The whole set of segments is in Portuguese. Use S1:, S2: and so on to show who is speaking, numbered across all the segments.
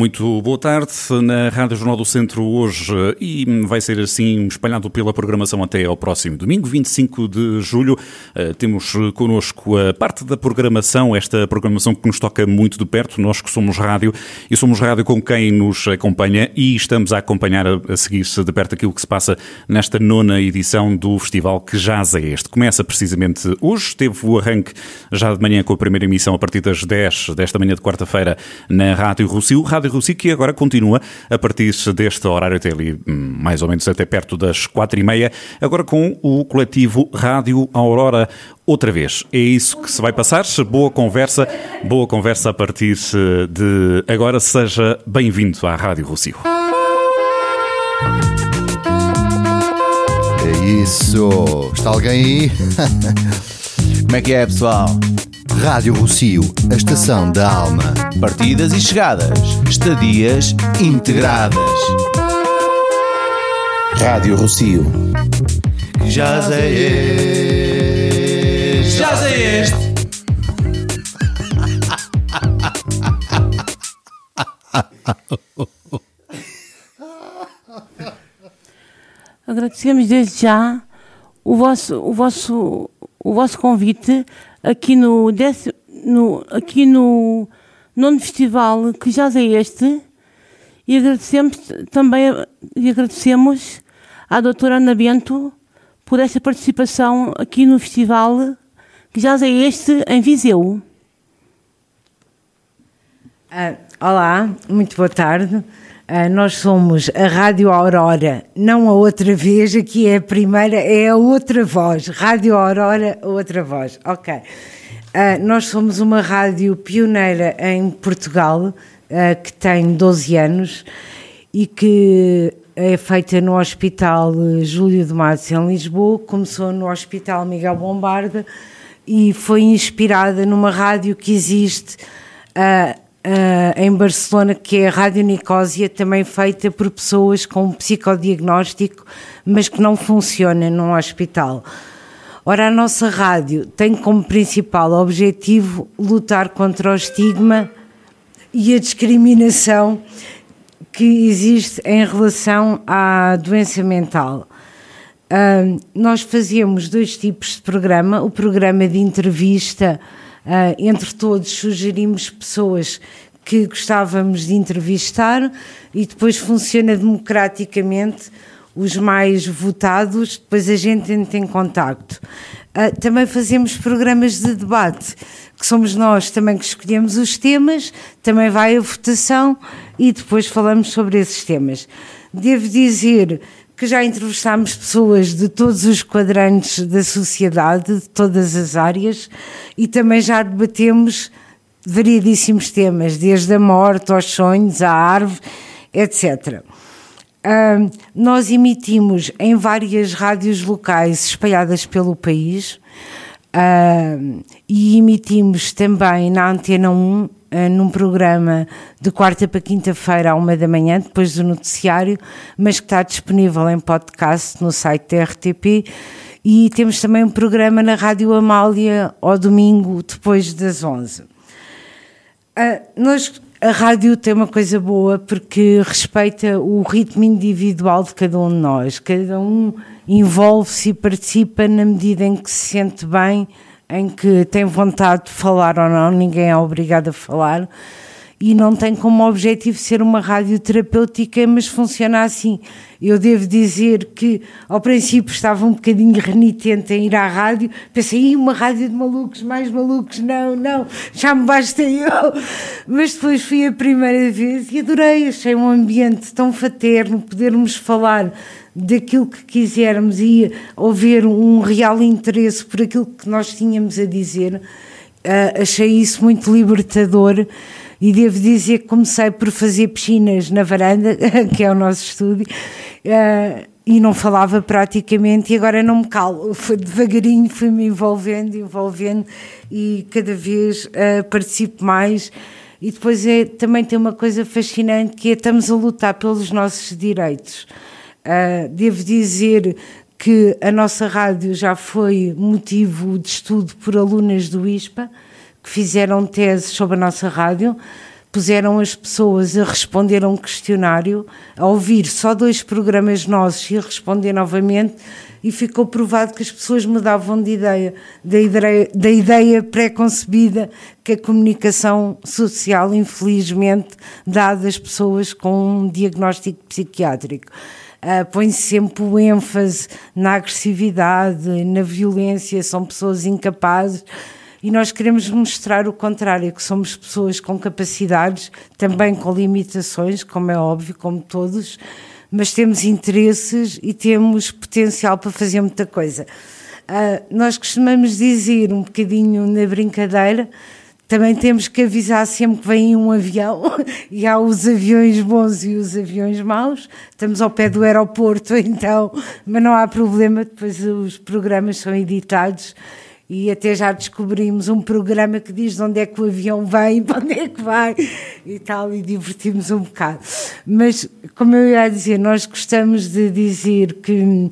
S1: Muito boa tarde na Rádio Jornal do Centro hoje e vai ser assim espalhado pela programação até ao próximo domingo, 25 de julho. Eh, temos connosco a parte da programação, esta programação que nos toca muito de perto, nós que somos rádio e somos rádio com quem nos acompanha e estamos a acompanhar a seguir-se de perto aquilo que se passa nesta nona edição do festival que jaz é este. Começa precisamente hoje, teve o arranque já de manhã com a primeira emissão a partir das 10 desta manhã de quarta-feira na Rádio Rossio. Rádio Rossio que agora continua a partir deste horário até ali, hum, mais ou menos até perto das quatro e meia, agora com o coletivo Rádio Aurora outra vez. É isso que se vai passar. Boa conversa, boa conversa a partir de agora. Seja bem-vindo à Rádio Rossio.
S2: É isso. Está alguém aí?
S3: Como é que é, pessoal?
S2: Rádio Rocio, a estação da alma.
S3: Partidas e chegadas, estadias integradas.
S4: Rádio Rocio.
S3: Já sei este. Já sei este.
S5: Agradecemos desde já o vosso, o vosso, o vosso convite aqui no, décimo, no, aqui no nono festival que já é este e agradecemos também e agradecemos à doutora Ana Bento por esta participação aqui no festival que já é este em Viseu.
S6: Uh, olá, muito boa tarde. Uh, nós somos a Rádio Aurora, não a outra vez, aqui é a primeira, é a outra voz. Rádio Aurora, outra voz. Ok. Uh, nós somos uma rádio pioneira em Portugal, que tem 12 anos e que é feita no Hospital Júlio de Matos, em Lisboa. Começou no Hospital Miguel Bombarda e foi inspirada numa rádio que existe. Uh, Uh, em Barcelona, que é a Rádio Nicósia, também feita por pessoas com psicodiagnóstico, mas que não funciona num hospital. Ora, a nossa rádio tem como principal objetivo lutar contra o estigma e a discriminação que existe em relação à doença mental. Uh, nós fazíamos dois tipos de programa: o programa de entrevista Uh, entre todos sugerimos pessoas que gostávamos de entrevistar e depois funciona democraticamente os mais votados, depois a gente entra em contacto. Uh, também fazemos programas de debate, que somos nós também que escolhemos os temas, também vai a votação e depois falamos sobre esses temas. Devo dizer que já entrevistámos pessoas de todos os quadrantes da sociedade, de todas as áreas, e também já debatemos variedíssimos temas, desde a morte aos sonhos, à árvore, etc. Nós emitimos em várias rádios locais espalhadas pelo país e emitimos também na Antena 1 uh, num programa de quarta para quinta-feira à uma da manhã, depois do noticiário, mas que está disponível em podcast no site da RTP. E temos também um programa na Rádio Amália ao domingo, depois das 11. Uh, nós, a rádio tem uma coisa boa porque respeita o ritmo individual de cada um de nós. Cada um envolve-se e participa na medida em que se sente bem em que tem vontade de falar ou não, ninguém é obrigado a falar e não tem como objetivo ser uma rádio terapêutica, mas funciona assim. Eu devo dizer que ao princípio estava um bocadinho renitente em ir à rádio, pensei, uma rádio de malucos, mais malucos, não, não, já me basta eu. Mas depois fui a primeira vez e adorei, achei um ambiente tão fraterno, podermos falar daquilo que quisermos e ouvir um real interesse por aquilo que nós tínhamos a dizer. Uh, achei isso muito libertador e devo dizer que comecei por fazer piscinas na varanda, que é o nosso estúdio, uh, e não falava praticamente, e agora não me calo. Foi devagarinho, fui-me envolvendo, envolvendo, e cada vez uh, participo mais. E depois é, também tem uma coisa fascinante que é estamos a lutar pelos nossos direitos. Uh, devo dizer que a nossa rádio já foi motivo de estudo por alunas do ISPA, que fizeram teses sobre a nossa rádio, puseram as pessoas a responder a um questionário, a ouvir só dois programas nossos e a responder novamente, e ficou provado que as pessoas mudavam de ideia, da ideia, da ideia pré-concebida que a comunicação social, infelizmente, dá às pessoas com um diagnóstico psiquiátrico. Uh, põe-se sempre o ênfase na agressividade, na violência, são pessoas incapazes. E nós queremos mostrar o contrário, que somos pessoas com capacidades, também com limitações, como é óbvio, como todos, mas temos interesses e temos potencial para fazer muita coisa. Uh, nós costumamos dizer um bocadinho na brincadeira também temos que avisar sempre que vem um avião e há os aviões bons e os aviões maus. Estamos ao pé do aeroporto, então, mas não há problema, depois os programas são editados e até já descobrimos um programa que diz de onde é que o avião vem, para onde é que vai e tal, e divertimos um bocado. Mas, como eu ia dizer, nós gostamos de dizer que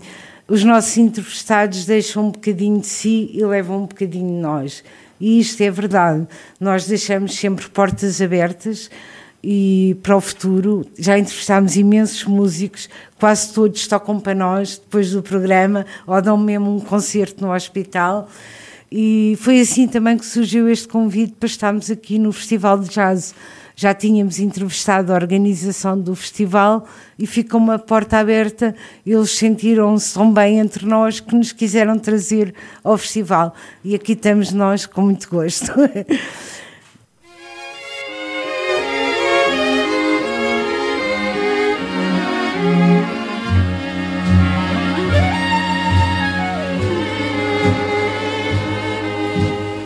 S6: os nossos entrevistados deixam um bocadinho de si e levam um bocadinho de nós. E isto é verdade. Nós deixamos sempre portas abertas e para o futuro já entrevistámos imensos músicos, quase todos tocam para nós depois do programa ou dão mesmo um concerto no hospital. E foi assim também que surgiu este convite para estarmos aqui no Festival de Jazz já tínhamos entrevistado a organização do festival e fica uma porta aberta. Eles sentiram-se tão bem entre nós que nos quiseram trazer ao festival. E aqui estamos nós com muito gosto.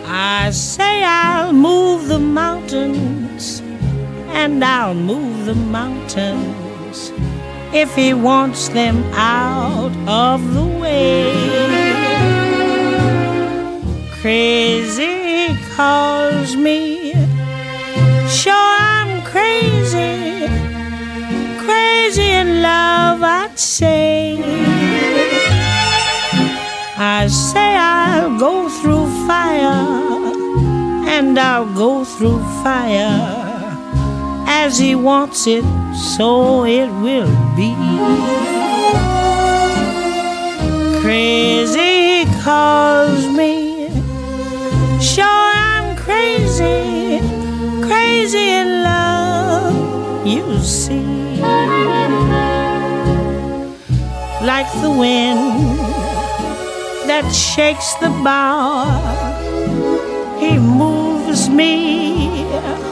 S4: I say I'll move the mountains and I'll move the mountains if he wants them out of the way. Crazy calls me, sure I'm crazy, crazy in love, I'd say. I say I'll go through fire, and I'll go through fire as he wants it, so it will be. Crazy calls me, sure I'm crazy, crazy in love, you see. Like the wind that shakes the bough, he moves me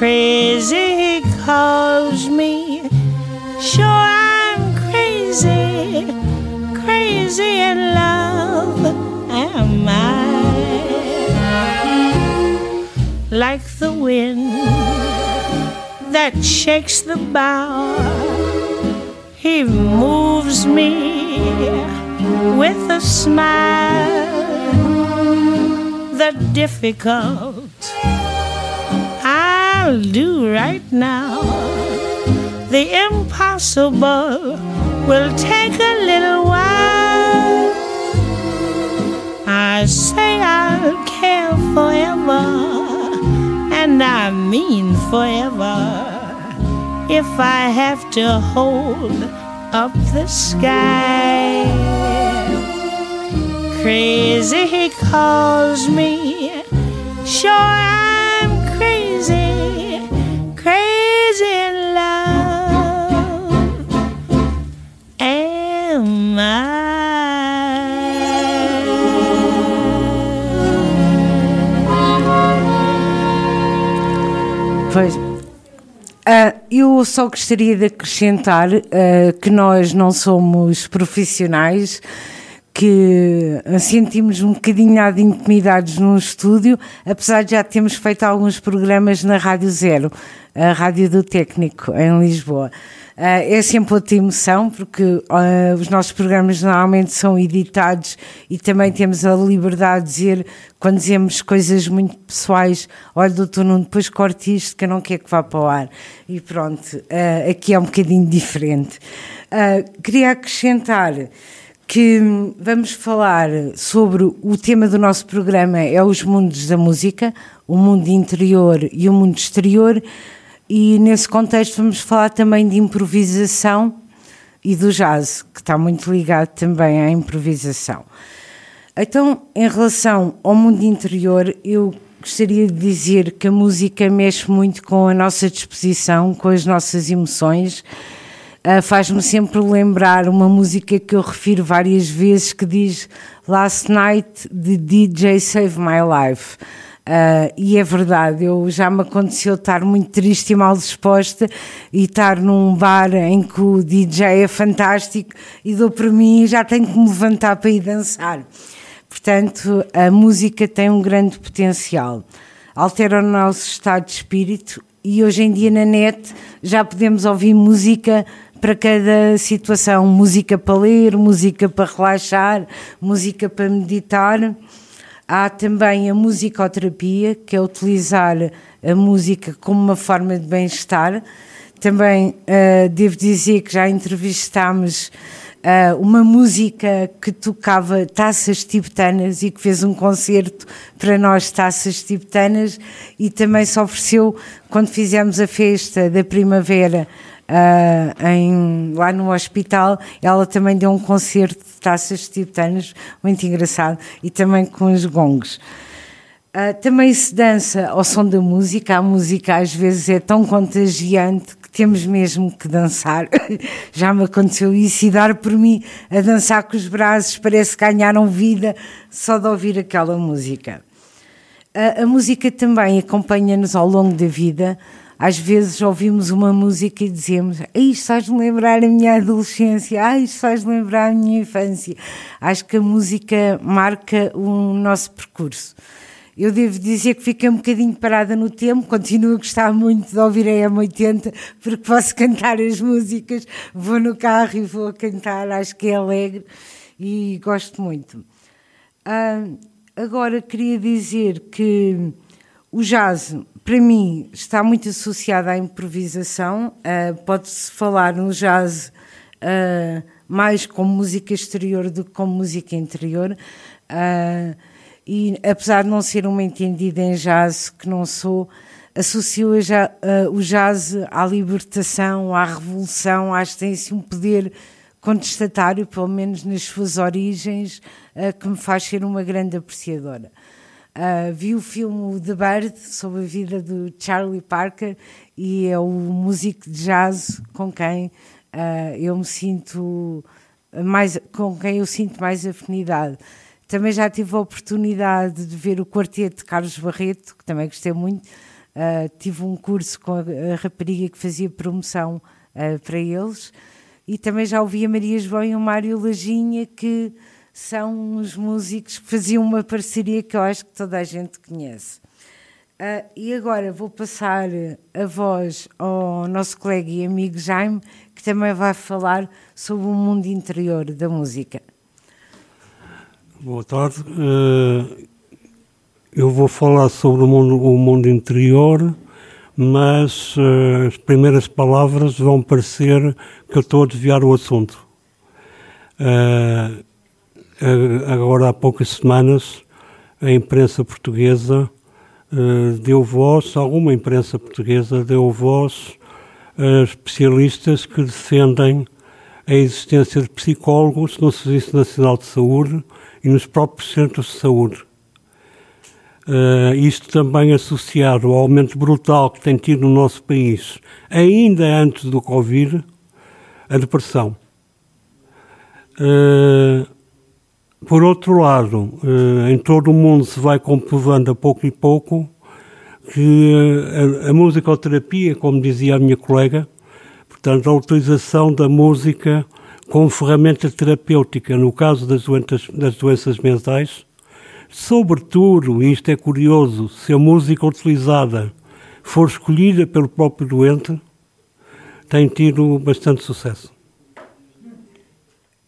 S4: crazy calls me. Sure, I'm crazy, crazy in love, am I? Like the wind that shakes the bough, he moves me with a smile. The difficult I'll do right now. The impossible will take a little while. I say I'll care forever, and I mean forever. If I have to hold up the sky, crazy he calls me. Sure, I'm I?
S6: Pois. Ah, eu só gostaria de acrescentar ah, que nós não somos profissionais, que sentimos um bocadinho nada intimidados num estúdio, apesar de já termos feito alguns programas na Rádio Zero, a Rádio do Técnico, em Lisboa. Uh, é sempre outra emoção, porque uh, os nossos programas normalmente são editados e também temos a liberdade de dizer, quando dizemos coisas muito pessoais, olha, doutor Nuno, depois corte isto que eu não quero que vá para o ar. E pronto, uh, aqui é um bocadinho diferente. queria acrescentar que vamos falar sobre o tema do nosso programa é os mundos da música, o mundo interior e o mundo exterior, e nesse contexto vamos falar também de improvisação e do jazz, que está muito ligado também à improvisação. Então, em relação ao mundo interior, eu gostaria de dizer que a música mexe muito com a nossa disposição, com as nossas emoções uh, faz-me sempre lembrar uma música que eu refiro várias vezes que diz Last Night the DJ Save My Life. Uh, e é verdade, eu já me aconteceu estar muito triste e mal disposta e estar num bar em que o DJ é fantástico e dou para mim e já tenho que me levantar para ir dançar. Portanto, a música tem um grande potencial. Altera o nosso estado de espírito e hoje em dia na net já podemos ouvir música para cada situação, música para ler, música para relaxar, música para meditar. Há também a musicoterapia, que é utilizar a música como uma forma de bem-estar. Também uh, devo dizer que já entrevistámos uh, uma música que tocava taças tibetanas e que fez um concerto para nós, taças tibetanas, e também se ofereceu quando fizemos a festa da primavera uh, em, lá no hospital, ela também deu um concerto de taças tibetanas, muito engraçado, e também com os gongos. Uh, também se dança ao som da música, a música às vezes é tão contagiante que temos mesmo que dançar. Já me aconteceu isso e dar por mim a dançar com os braços, parece que ganharam vida só de ouvir aquela música. Uh, a música também acompanha-nos ao longo da vida, às vezes ouvimos uma música e dizemos isto faz-me lembrar a minha adolescência, ah, isto faz lembrar a minha infância. Acho que a música marca o nosso percurso. Eu devo dizer que fiquei um bocadinho parada no tempo, continuo a gostar muito de ouvir a M80, porque posso cantar as músicas, vou no carro e vou cantar, acho que é alegre e gosto muito. Ah, agora queria dizer que o jazz para mim, está muito associada à improvisação. Uh, Pode-se falar no jazz uh, mais como música exterior do que como música interior. Uh, e apesar de não ser uma entendida em jazz, que não sou, associo o jazz à libertação, à revolução, tem assim, um poder contestatário, pelo menos nas suas origens, que me faz ser uma grande apreciadora. Uh, vi o filme The Bird sobre a vida do Charlie Parker e é o músico de jazz com quem uh, eu me sinto mais com quem eu sinto mais afinidade. Também já tive a oportunidade de ver o quarteto de Carlos Barreto, que também gostei muito. Uh, tive um curso com a, a rapariga que fazia promoção para eles. E também já ouvi a Maria João e o Mário Lajinha, que são uns músicos que faziam uma parceria que eu acho que toda a gente conhece. Uh, e agora vou passar a voz ao nosso colega e amigo Jaime, que também vai falar sobre o mundo interior da música.
S7: Boa tarde. Uh, eu vou falar sobre o mundo, o mundo interior, mas uh, as primeiras palavras vão parecer que eu estou a desviar o assunto. Uh, agora há poucas semanas, a imprensa portuguesa uh, deu voz, alguma imprensa portuguesa deu voz a especialistas que defendem a existência de psicólogos no Serviço Nacional de Saúde e nos próprios centros de saúde. Uh, isto também associado ao aumento brutal que tem tido no nosso país, ainda antes do Covid, a depressão. Uh, por outro lado, eh, em todo o mundo se vai comprovando a pouco e pouco que eh, a, a musicoterapia, como dizia a minha colega, portanto, a utilização da música como ferramenta terapêutica no caso das doenças, das doenças mentais. Sobretudo, e isto é curioso, se a música utilizada for escolhida pelo próprio doente, tem tido bastante sucesso.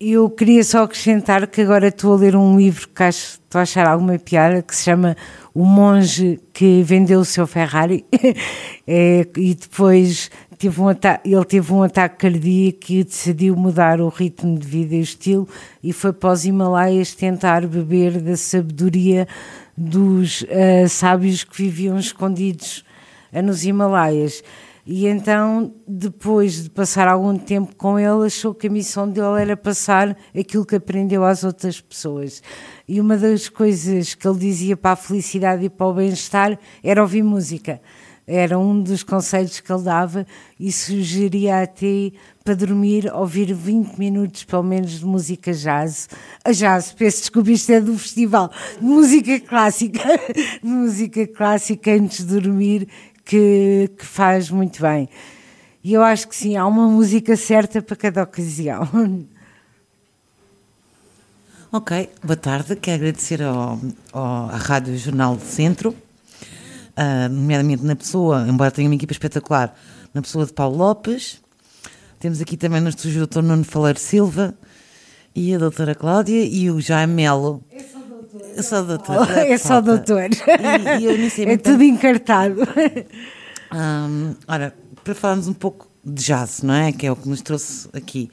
S6: Eu queria só acrescentar que agora estou a ler um livro que acho, estou a achar alguma piada, que se chama O Monge que Vendeu o Seu Ferrari, é, e depois teve um ele teve um ataque cardíaco e decidiu mudar o ritmo de vida e o estilo e foi para os Himalaias tentar beber da sabedoria dos uh, sábios que viviam escondidos uh, nos Himalaias. E então, depois de passar algum tempo com ele, achou que a missão dele era passar aquilo que aprendeu às outras pessoas. E uma das coisas que ele dizia para a felicidade e para o bem-estar era ouvir música. Era um dos conselhos que ele dava e sugeria até para dormir ouvir 20 minutos pelo menos de música jazz. A jazz, peço desculpa, isto é do festival de música clássica. de música clássica antes de dormir que, que faz muito bem. E eu acho que sim, há uma música certa para cada ocasião.
S8: Ok, boa tarde. Quero agradecer ao, ao, à Rádio Jornal do Centro, uh, nomeadamente na pessoa, embora tenha uma equipa espetacular, na pessoa de Paulo Lopes. Temos aqui também no estúdio o Dr. Nuno Faleiro Silva e a doutora Cláudia e o Jaime Melo. Eu sou doutor.
S6: É só doutor.
S8: E, e eu nem sei
S6: É tudo encartado.
S8: Hum, ora, para falarmos um pouco de jazz, não é? Que é o que nos trouxe aqui.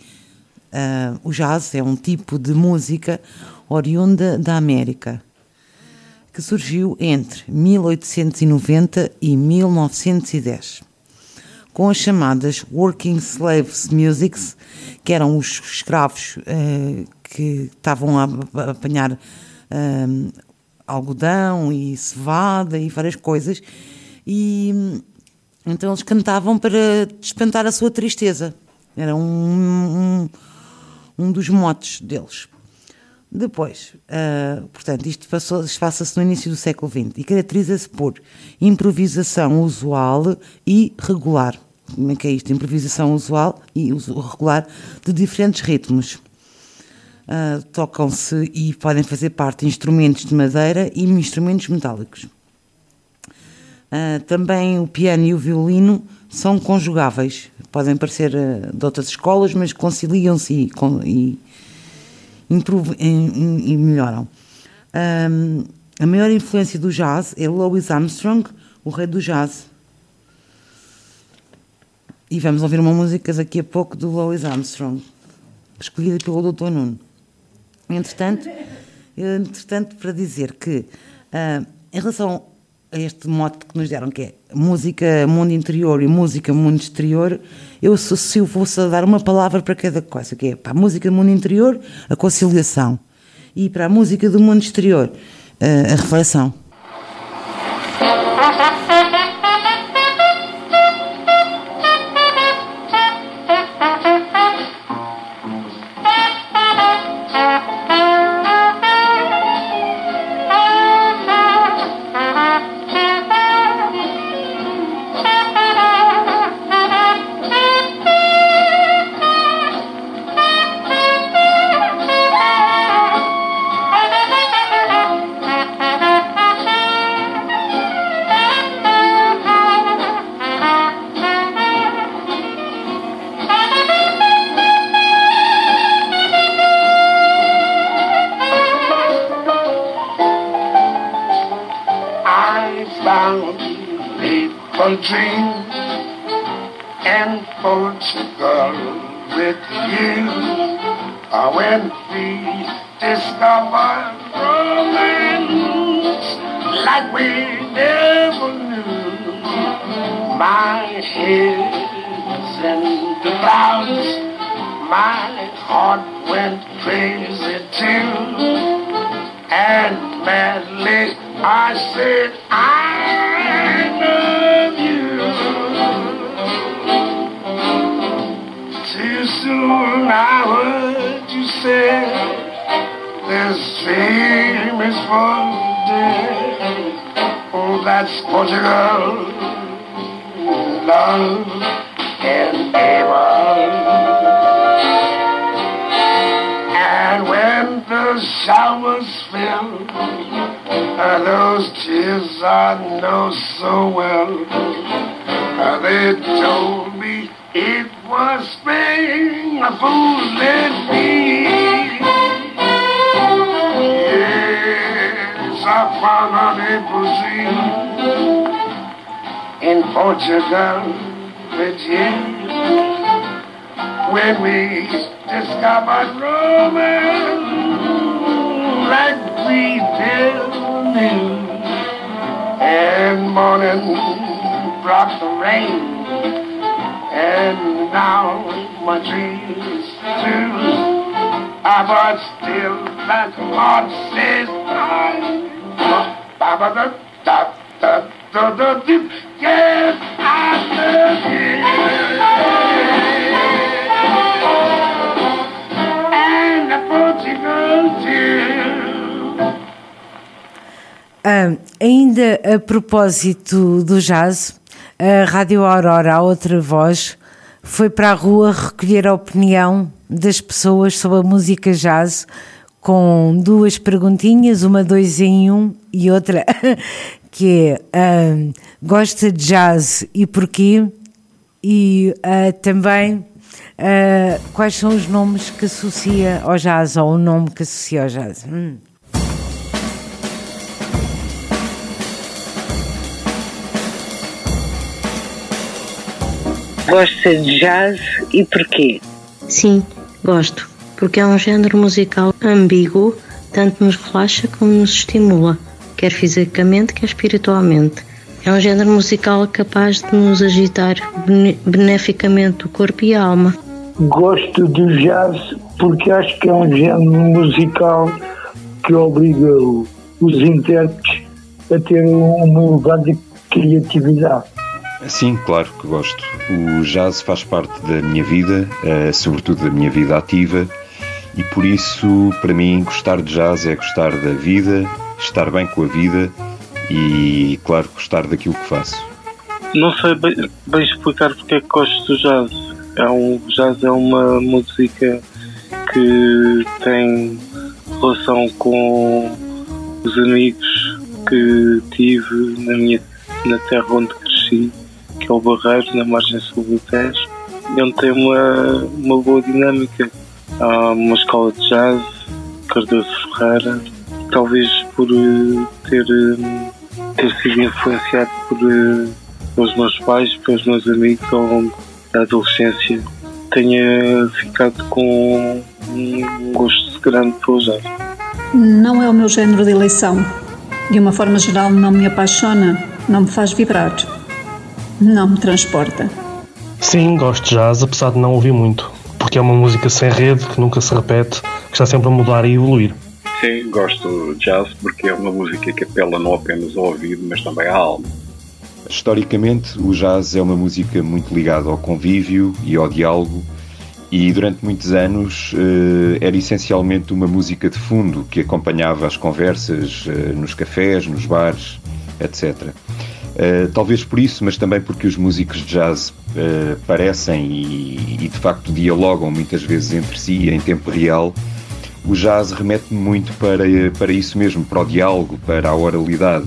S8: Ah, o jazz é um tipo de música oriunda da América que surgiu entre 1890 e 1910 com as chamadas Working Slaves Musics, que eram os escravos eh, que estavam a apanhar algodão e cevada e várias coisas, e então eles cantavam para despentar a sua tristeza. Era um, um, um dos motes deles. Depois, ah, portanto, isto passa-se no início do século XX e caracteriza-se por improvisação usual e regular. Como é que é isto? Improvisação usual e regular de diferentes ritmos. Ah, Tocam-se e podem fazer parte instrumentos de madeira e instrumentos metálicos. Ah, também o piano e o violino são conjugáveis. Podem parecer ah, de outras escolas, mas conciliam-se e, con- e, e- e- melhoram. Ahm, a maior influência do jazz é Louis Armstrong, o rei do jazz. E vamos ouvir uma música daqui a pouco do Louis Armstrong, escolhida pelo Dr. Nuno. Entretanto, entretanto para dizer que, ah, em relação a este mote que nos deram, que é música mundo interior e música mundo exterior, eu se, eu fosse dar uma palavra para cada coisa, que é para a música do mundo interior, a conciliação, e para a música do mundo exterior, ah, a reflexão.
S9: Portugal. Love and Avon. And when the
S10: showers fell. Uh, those tears I know so well. Uh, they told me it was spring, a fool let me. Yes, I found on April in Portugal, Virginia when we discovered romance like we knew. And morning brought the rain, and now my dreams too. Ah, but still that heart says I, Baba da da da da da da, yes, I love you. And the Portugal too.
S6: Ah, ainda a propósito do jazz, a Rádio Aurora, a outra voz, foi para a rua recolher a opinião das pessoas sobre a música jazz com duas perguntinhas, uma dois em um e outra que é ah, gosta de jazz e porquê? E ah, também ah, quais são os nomes que associa ao jazz ou o nome que associa ao jazz? Hum.
S11: Gosta de jazz e porquê?
S12: Sim, gosto, porque é um género musical ambíguo, tanto nos relaxa como nos estimula, quer fisicamente, quer espiritualmente. É um género musical capaz de nos agitar bene- beneficamente o corpo e a alma.
S13: Gosto do jazz porque acho que é um género musical que obriga os intérpretes a ter uma elevada criatividade.
S14: Sim, claro que gosto. O jazz faz parte da minha vida, eh, sobretudo da minha vida ativa, e por isso, para mim, gostar de jazz é gostar da vida, estar bem com a vida e, claro, gostar daquilo que faço.
S15: Não sei bem, bem explicar porque é que gosto do jazz. É um, jazz é uma música que tem relação com os amigos que tive na minha na terra onde cresci, que é o Barreiro, na margem sul do Tejo, onde tem uma, uma boa dinâmica. Há uma escola de jazz, Cardoso Ferreira, talvez por eh, ter, eh, ter sido influenciado por, eh, pelos meus pais, pelos meus amigos ao longo da adolescência, tenha ficado com um gosto grande pelo jazz.
S16: Não é o meu género de eleição. De uma forma geral, não me apaixona, não me faz vibrar, não me transporta.
S17: Sim, gosto de jazz, apesar de não ouvir muito, porque é uma música sem rede, que nunca se repete, que está sempre a mudar e evoluir.
S18: Sim, gosto de jazz porque é uma música que apela não apenas ao ouvido, mas também à alma.
S14: Historicamente, o jazz é uma música muito ligada ao convívio e ao diálogo, e durante muitos anos eh, era essencialmente uma música de fundo que acompanhava as conversas eh, nos cafés, nos bares, etc. Eh, talvez por isso, mas também porque os músicos de jazz parecem e, e de facto dialogam muitas vezes entre si em tempo real, o jazz remete-me muito para, para isso mesmo, para o diálogo, para a oralidade.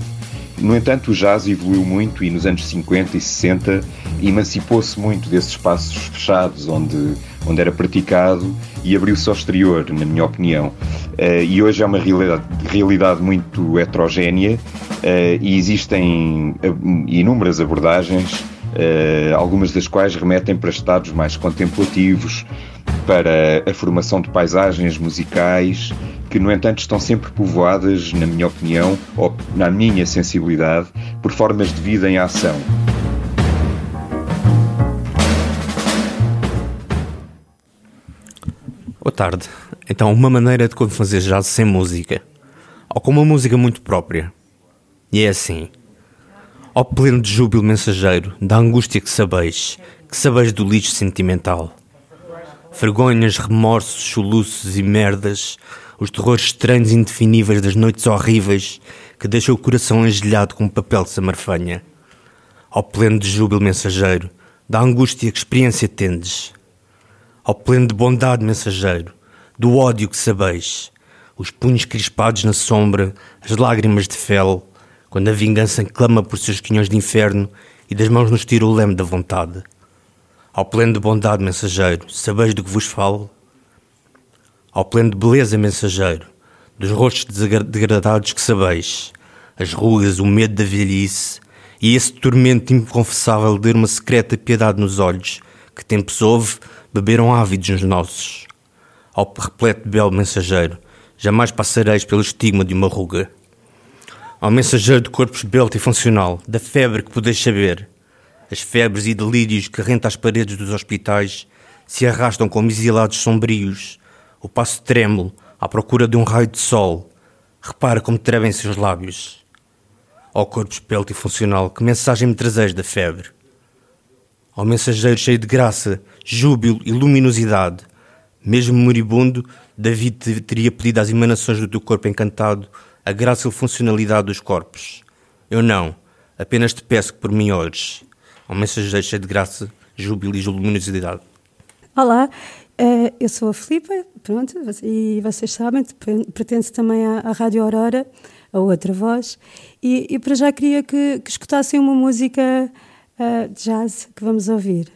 S14: No entanto, o jazz evoluiu muito e nos anos 50 e 60 emancipou-se muito desses espaços fechados onde, onde era praticado e abriu-se ao exterior, na minha opinião. Eh, e hoje é uma realidade, realidade muito heterogénea eh, e existem eh, inúmeras abordagens, algumas das quais remetem para estados mais contemplativos, para a formação de paisagens musicais, que no entanto estão sempre povoadas, na minha opinião, ou na minha sensibilidade, por formas de vida em ação.
S19: Boa tarde. Então, uma maneira de como fazer jazz sem música. Ou com uma música muito própria. E é assim. Ao pleno de júbilo mensageiro, da angústia que sabeis, que sabeis do lixo sentimental. Vergonhas, remorsos, soluços e merdas, os terrores estranhos e indefiníveis das noites horríveis que deixam o coração engelhado com papel de samarfanha. Ao pleno de júbilo mensageiro, da angústia que experiência tendes ao pleno de bondade mensageiro, do ódio que sabeis, os punhos crispados na sombra, as lágrimas de fel, quando a vingança clama por seus quinhões de inferno e das mãos nos tira o leme da vontade. Ao pleno de bondade, mensageiro, sabeis do que vos falo? Ao pleno de beleza, mensageiro, dos rostos degradados que sabeis, as rugas, o medo da velhice e esse tormento inconfessável de uma secreta piedade nos olhos, que tempos houve, beberam ávidos nos nossos. Ao repleto de belo mensageiro, jamais passareis pelo estigma de uma ruga. Ao mensageiro de corpo esbelto e funcional, da febre que podeis saber, as febres e delírios que rentam as paredes dos hospitais se arrastam como exilados sombrios, o passo trêmulo à procura de um raio de sol. Repara como trevem seus lábios. Ó corpo espelto e funcional, que mensagem me trazeis da febre? Ó mensageiro cheio de graça, júbilo e luminosidade, mesmo moribundo, David teria pedido às emanações do teu corpo encantado a e funcionalidade dos corpos. Eu não, apenas te peço que por mim olhes. Ó mensageiro cheio de graça, júbilo e luminosidade.
S20: Olá, eh, eu sou a Filipa, pronto, e vocês sabem, pertence também à, Rádio Aurora, a outra voz, e, e para já queria que, que escutassem uma música uh, jazz que vamos ouvir.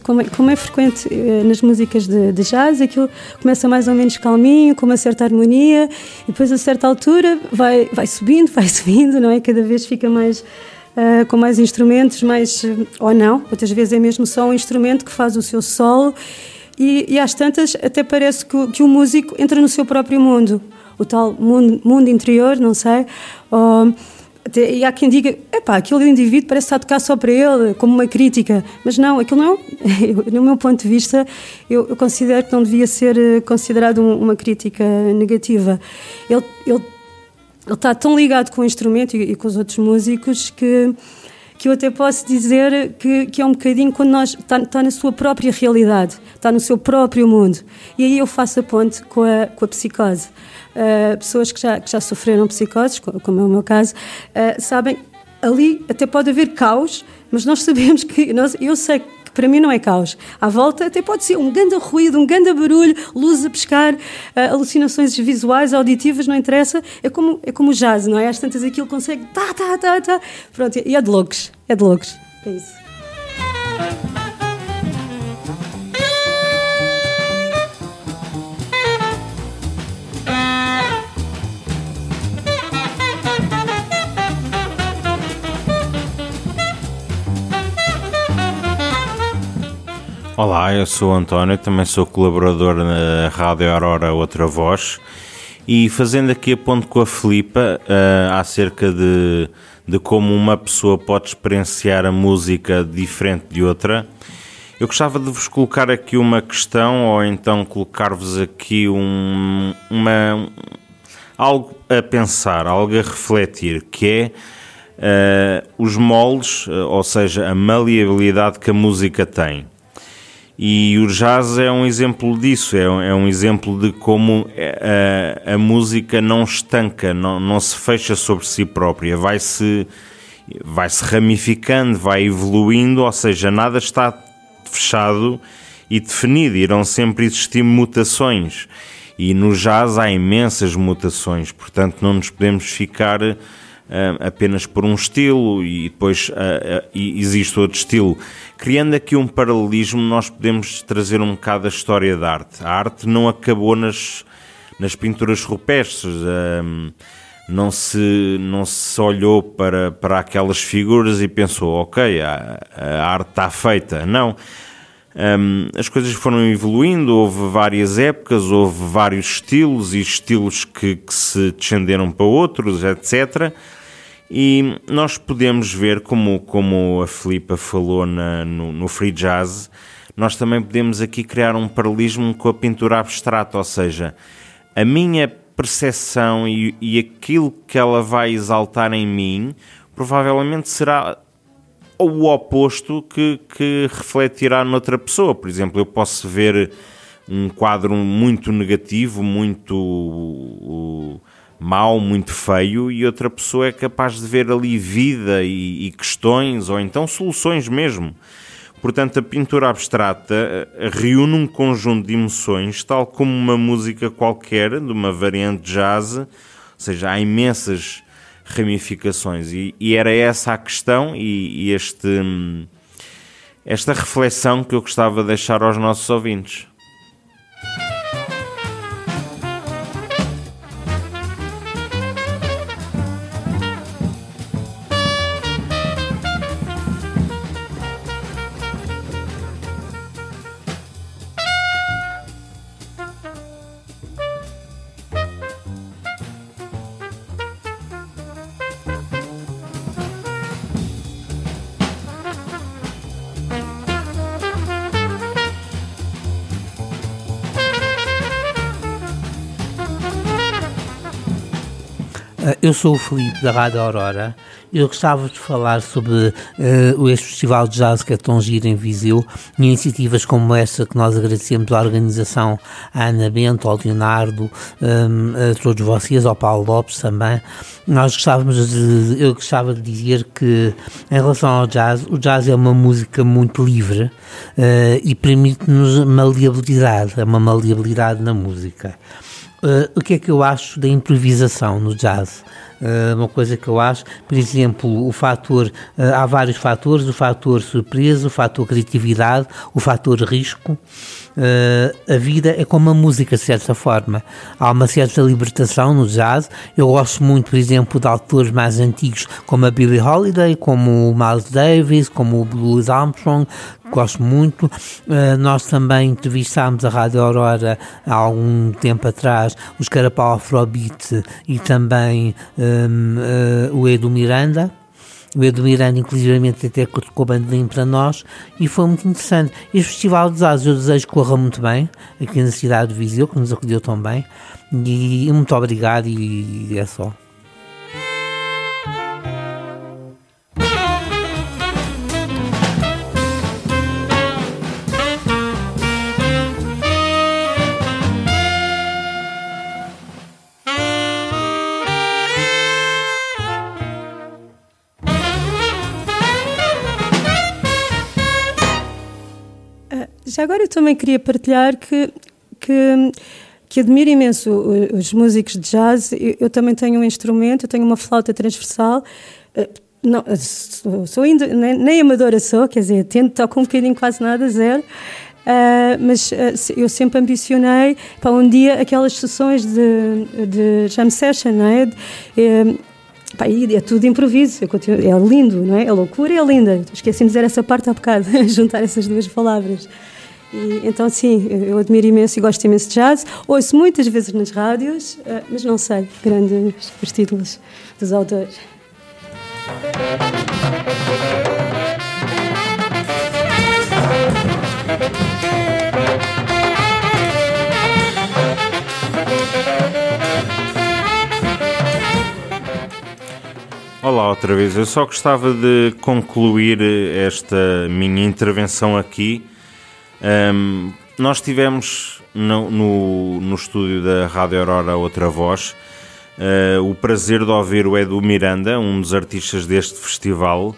S20: Como é, como é frequente eh, nas músicas de, de, jazz, aquilo começa mais ou menos calminho, com uma certa harmonia, e depois a certa altura vai, vai subindo, vai subindo, não é? Cada vez fica mais. Uh, com mais instrumentos, mais. Uh, ou não, outras vezes é mesmo só um instrumento que faz o seu solo, e, e às tantas até parece que, que o músico entra no seu próprio mundo, o tal mundo, mundo interior, não sei. E há quem diga, epá, aquele indivíduo parece estar a tocar só para ele, como uma crítica. Mas não, aquilo não, no meu ponto de vista, eu, eu considero que não devia ser eh, considerado um, uma crítica negativa. Ele, ele, ele está tão ligado com o instrumento e, e, com os outros músicos que, que eu até posso dizer que, que é um bocadinho quando nós está, está na sua própria realidade, está no seu próprio mundo. E aí eu faço a ponte com a, com a psicose uh, pessoas que já, que já sofreram psicoses, como é o meu caso, uh, sabem, ali até pode haver caos, mas nós sabemos que, nós, eu sei para mim não é caos. À volta até pode ser um grande ruído, um grande barulho, luz a pescar, uh, alucinações visuais, auditivas, não interessa. É como, é como o jazz, não é? Às tantas aquilo consegue. Tá, tá, tá, tá. Pronto, e é de loucos. É de loucos. É isso.
S21: Olá, eu sou António, também sou colaborador na Rádio Aurora Outra Voz e fazendo aqui a ponto com a Filipa uh, acerca de, de como uma pessoa pode experienciar a música diferente de outra, eu gostava de vos colocar aqui uma questão ou então colocar-vos aqui um, uma, algo a pensar, algo a refletir, que é uh, os moldes, uh, ou seja, a maleabilidade que a música tem. E o jazz é um exemplo disso, é um, é um exemplo de como a, a, música não estanca, não, não se fecha sobre si própria, vai-se vai -se ramificando, vai evoluindo, ou seja, nada está fechado e definido, irão sempre existir mutações. E no jazz há imensas mutações, portanto não nos podemos ficar apenas por um estilo e depois uh, uh, existe outro estilo Criando aqui um paralelismo, nós podemos trazer um bocado a história da arte. A arte não acabou nas, nas pinturas rupestres. Um, não se, não se olhou para, para aquelas figuras e pensou, ok, a, a arte está feita. Não. Um, as coisas foram evoluindo, houve várias épocas, houve vários estilos e estilos que, que se descenderam para outros, etc. E nós podemos ver, como, como a Filipa falou na, no, no Free Jazz, nós também podemos aqui criar um paralelismo com a pintura abstrata, ou seja, a minha percepção e, e aquilo que ela vai exaltar em mim provavelmente será o oposto que, que refletirá noutra pessoa. Por exemplo, eu posso ver um quadro muito negativo, muito mau, muito feio, e outra pessoa é capaz de ver ali vida e, e questões, ou então soluções mesmo. Portanto, a pintura abstrata eh, reúne um conjunto de emoções, tal como uma música qualquer, de uma variante jazz, ou seja, há imensas ramificações. E, e era essa a questão e, e este, hum, esta reflexão que eu gostava de deixar aos nossos ouvintes.
S22: Eu sou o Felipe da Rádio Aurora. Eu gostava de falar sobre uh, este festival de jazz que é tão giro em Viseu e iniciativas como esta que nós agradecemos à organização, à Ana Bento, ao Leonardo, um, a todos vocês, ao Paulo Lopes também. Nós gostávamos de, eu gostava de dizer que em relação ao jazz, o jazz é uma música muito livre uh, e permite-nos maleabilidade, é uma maleabilidade na música. Uh, o que é que eu acho da improvisação no jazz? Uh, uma coisa que eu acho, por exemplo, o fator, uh, há vários fatores, o fator surpresa, o fator criatividade, o fator risco. A vida é como a música, de certa forma. Há uma certa libertação no jazz. Eu gosto muito, por exemplo, de autores mais antigos, como a Billie Holiday, como o Miles Davis, como o Louis Armstrong. Gosto muito. Uh, nós também entrevistámos a Rádio Aurora há algum tempo atrás, os Carapau Afrobeat e também um, uh, o Edu Miranda o Edu Miranda, inclusivamente, até tocou bandolim para nós e foi muito interessante. Este Festival de Jazz eu desejo que corra muito bem aqui na cidade de Viseu, que nos acolheu tão bem. E muito obrigado e é só.
S20: Já agora eu também queria partilhar que, que, que admiro imenso os músicos de jazz. Eu, eu, também tenho um instrumento, eu tenho uma flauta transversal. Eh, não, sou, sou ainda, nem, nem, amadora sou, quer dizer, tento, toco um bocadinho quase nada, zero. Uh, mas uh, eu sempre ambicionei para um dia aquelas sessões de, de jam session, não é? De, Pá, é tudo improviso, continuo, é lindo, não é? A loucura é linda. Esqueci de dizer essa parte há bocado, juntar essas duas palavras. E, então, sim, eu admiro imenso e gosto imenso de jazz. Ouço muitas vezes nas rádios, eh, mas não sei grandes os títulos dos autores.
S21: Olá outra vez, eu só gostava de concluir esta minha intervenção aqui um, nós tivemos no, no, no, estúdio da Rádio Aurora Outra Voz uh, o prazer de ouvir o Edu Miranda, um dos artistas deste festival,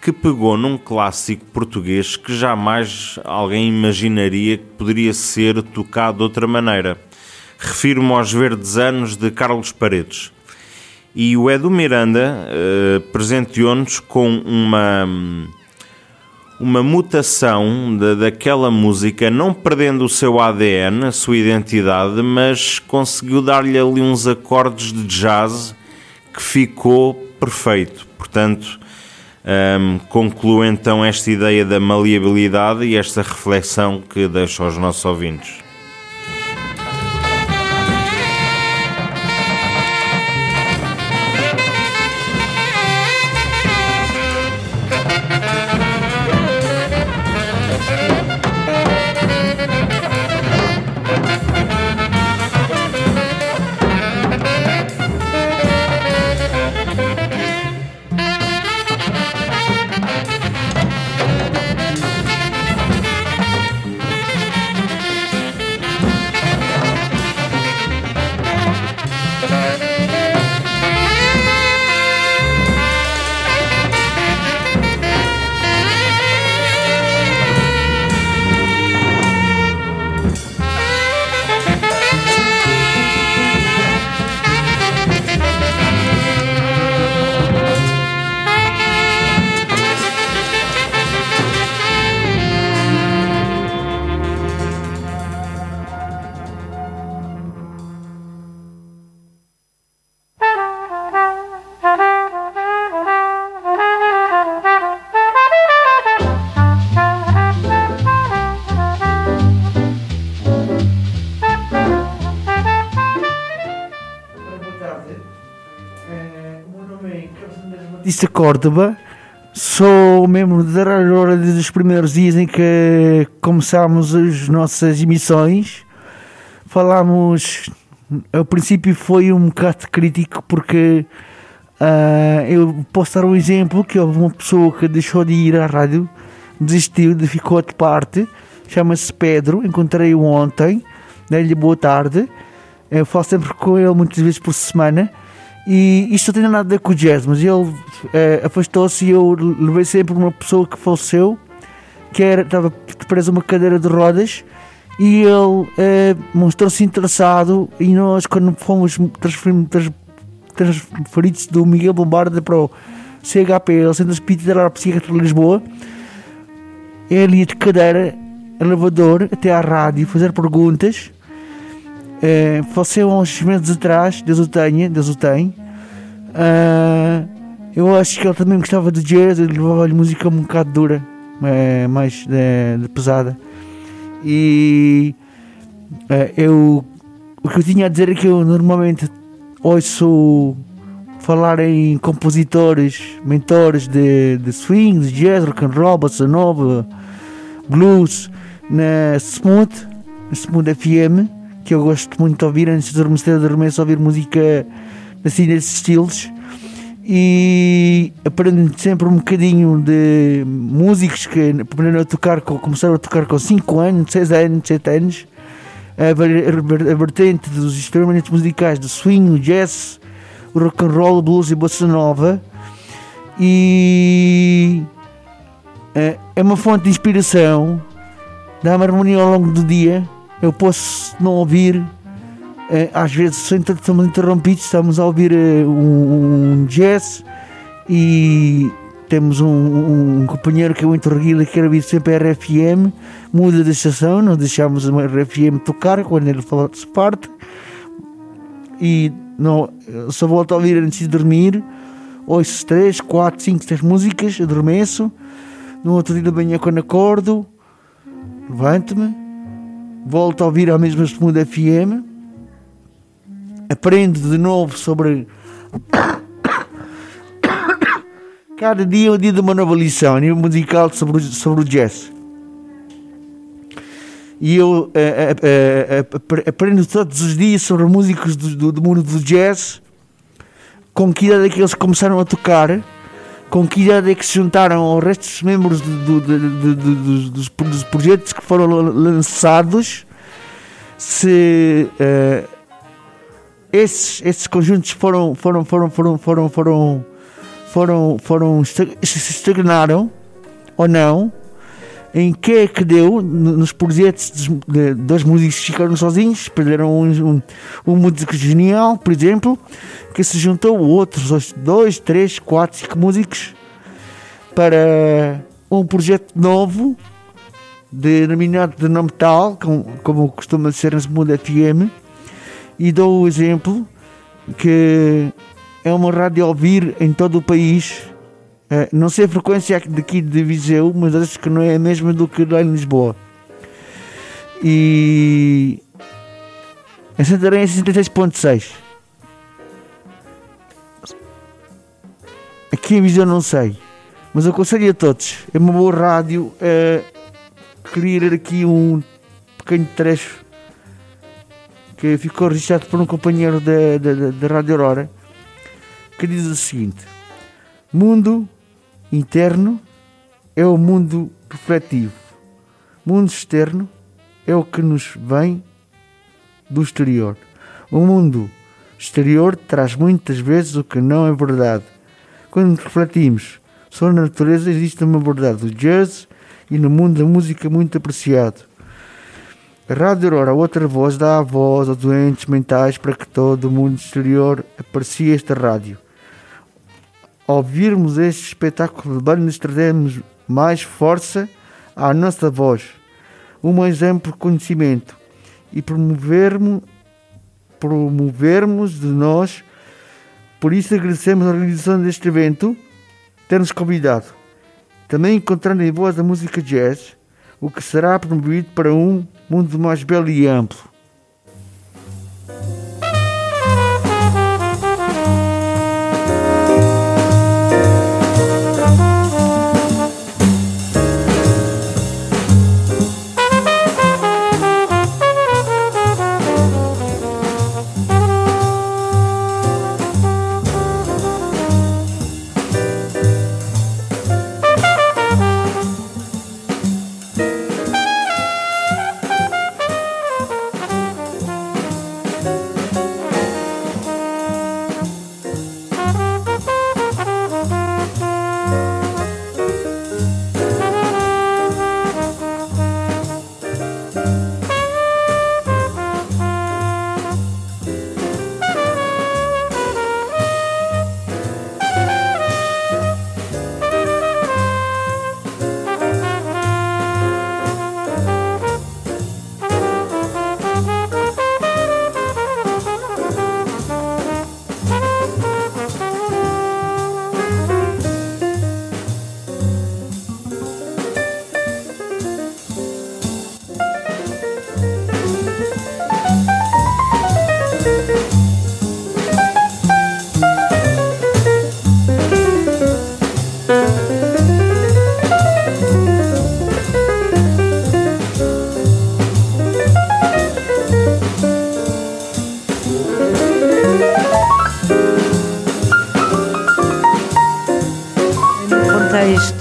S21: que pegou num clássico português que jamais alguém imaginaria que poderia ser tocado de outra maneira. Refiro-me aos Verdes Anos de Carlos Paredes. E o Edu Miranda uh, presenteou-nos com uma uma mutação de, daquela música, não perdendo o seu ADN, a sua identidade, mas conseguiu dar-lhe ali uns acordes de jazz que ficou perfeito. Portanto, um, concluo então esta ideia da maleabilidade e esta reflexão que deixo aos nossos ouvintes.
S23: Batista Córdoba, sou membro da Hora os primeiros dias em que começámos as nossas emissões. Falámos, ao princípio foi um bocado crítico porque ah, eu posso dar um exemplo que houve uma pessoa que deixou de ir à rádio, desistiu, de ficou de parte, chama-se Pedro, encontrei-o ontem, dei-lhe boa tarde, eu falo sempre com ele muitas vezes por semana e isto não tem nada a ver com o jazz, mas ele eh, afastou-se e eu levei sempre uma pessoa que faleceu, que era, estava presa uma cadeira de rodas e ele eh, mostrou-se interessado e nós quando fomos transferimos, trans, transferidos do Miguel Bombarda para o CHPL, Centro Hospitalar Psiquiatra de Lisboa, ele ia de cadeira, elevador, até à rádio, fazer perguntas. Uh, faleceu há uns meses atrás, Deus o tenha, Deus o tem. Uh, eu acho que ele também gostava de jazz, ele levava-lhe música um bocado dura, uh, mais uh, pesada. E eu, o que eu tinha a dizer é que eu normalmente ouço falar em compositores, mentores de, de swing, de jazz, rock and roll, bossa nova, blues, na Smooth, na Smooth FM, que eu gosto muito de ouvir antes de adormecer, adormeço a ouvir música assim desses estilos. E aprendo sempre um bocadinho de músicos que aprenderam a tocar, começaram a tocar com 5 anos, 6 anos, 7 anos. A, vertente dos instrumentos musicais do swing, o jazz, o rock and roll, o blues e bossa nova. E é, é uma fonte de inspiração dá-me harmonia ao longo do dia eu posso não ouvir é, às vezes estamos interrompidos estamos a ouvir é, um, um jazz e temos um, um, companheiro que é o Interguila que quer ouvir sempre a RFM, muda de estação, não deixamos a RFM tocar quando ele fala de parte e não, só volto a ouvir antes de dormir. Ouço 3, 4, 5, 6 músicas, adormeço. No outro dia da manhã, quando acordo, levanto-me, volto a ouvir a mesma Smooth FM, aprendo de novo sobre Cada dia é um dia de uma nova lição, a nível musical sobre, sobre o jazz. E eu uh, uh, uh, aprendo todos os dias sobre músicos do, do, do, mundo do jazz, com que idade é que eles começaram a tocar, com que idade é que se juntaram aos restos membros do, dos, dos, dos, projetos que foram lançados, se eh, esses, esses conjuntos foram, foram, foram, foram, foram, foram foram, foram se estagnaram ou não, em que é que deu nos projetos de, dois músicos que ficaram sozinhos, perderam um, um, um, músico genial, por exemplo, que se juntou outros dois, três, quatro, cinco músicos para um projeto novo denominado de nome tal, como, como costuma ser na Mundo FM, e dou o exemplo que é uma rádio a ouvir em todo o país. Uh, não sei a frequência daqui de Viseu, mas acho que não é a mesma do que lá em Lisboa. E. Em Santarém é 66.6. Aqui em Viseu não sei. Mas aconselho a todos. É uma boa rádio. Uh, queria ler aqui um pequeno trecho que ficou registrado por um companheiro da, da, da Rádio Aurora que diz o seguinte: Mundo interno é o mundo refletivo, mundo externo é o que nos vem do exterior. O mundo exterior traz muitas vezes o que não é verdade. Quando refletimos sobre a natureza, existe uma verdade do jazz e no mundo da música muito apreciado. A Rádio Aurora, outra voz, dá a voz aos doentes mentais para que todo o mundo exterior aprecie esta rádio. Ao ouvirmos este espetáculo de bandas, trazemos mais força à nossa voz, um exemplo de conhecimento e promovermos, promovermos de nós. Por isso agradecemos a organização deste evento, ter-nos convidado. Também encontrando em voz a música jazz, o que será promovido para um mundo mais belo e amplo.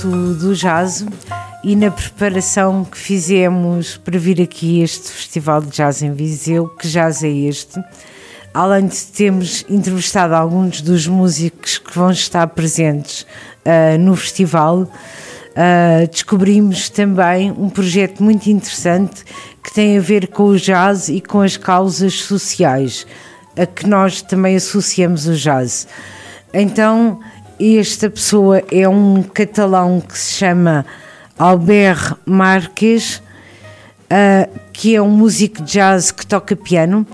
S6: Contexto do jazz e na preparação que fizemos para vir aqui este Festival de Jazz em Viseu, que jazz é este? Além de termos entrevistado alguns dos músicos que vão estar presentes uh, no festival, uh, descobrimos também um projeto muito interessante que tem a ver com o jazz e com as causas sociais, a que nós também associamos o jazz. Então, esta pessoa é um catalão que se chama Albert Marques, uh, que é um músico de jazz que toca piano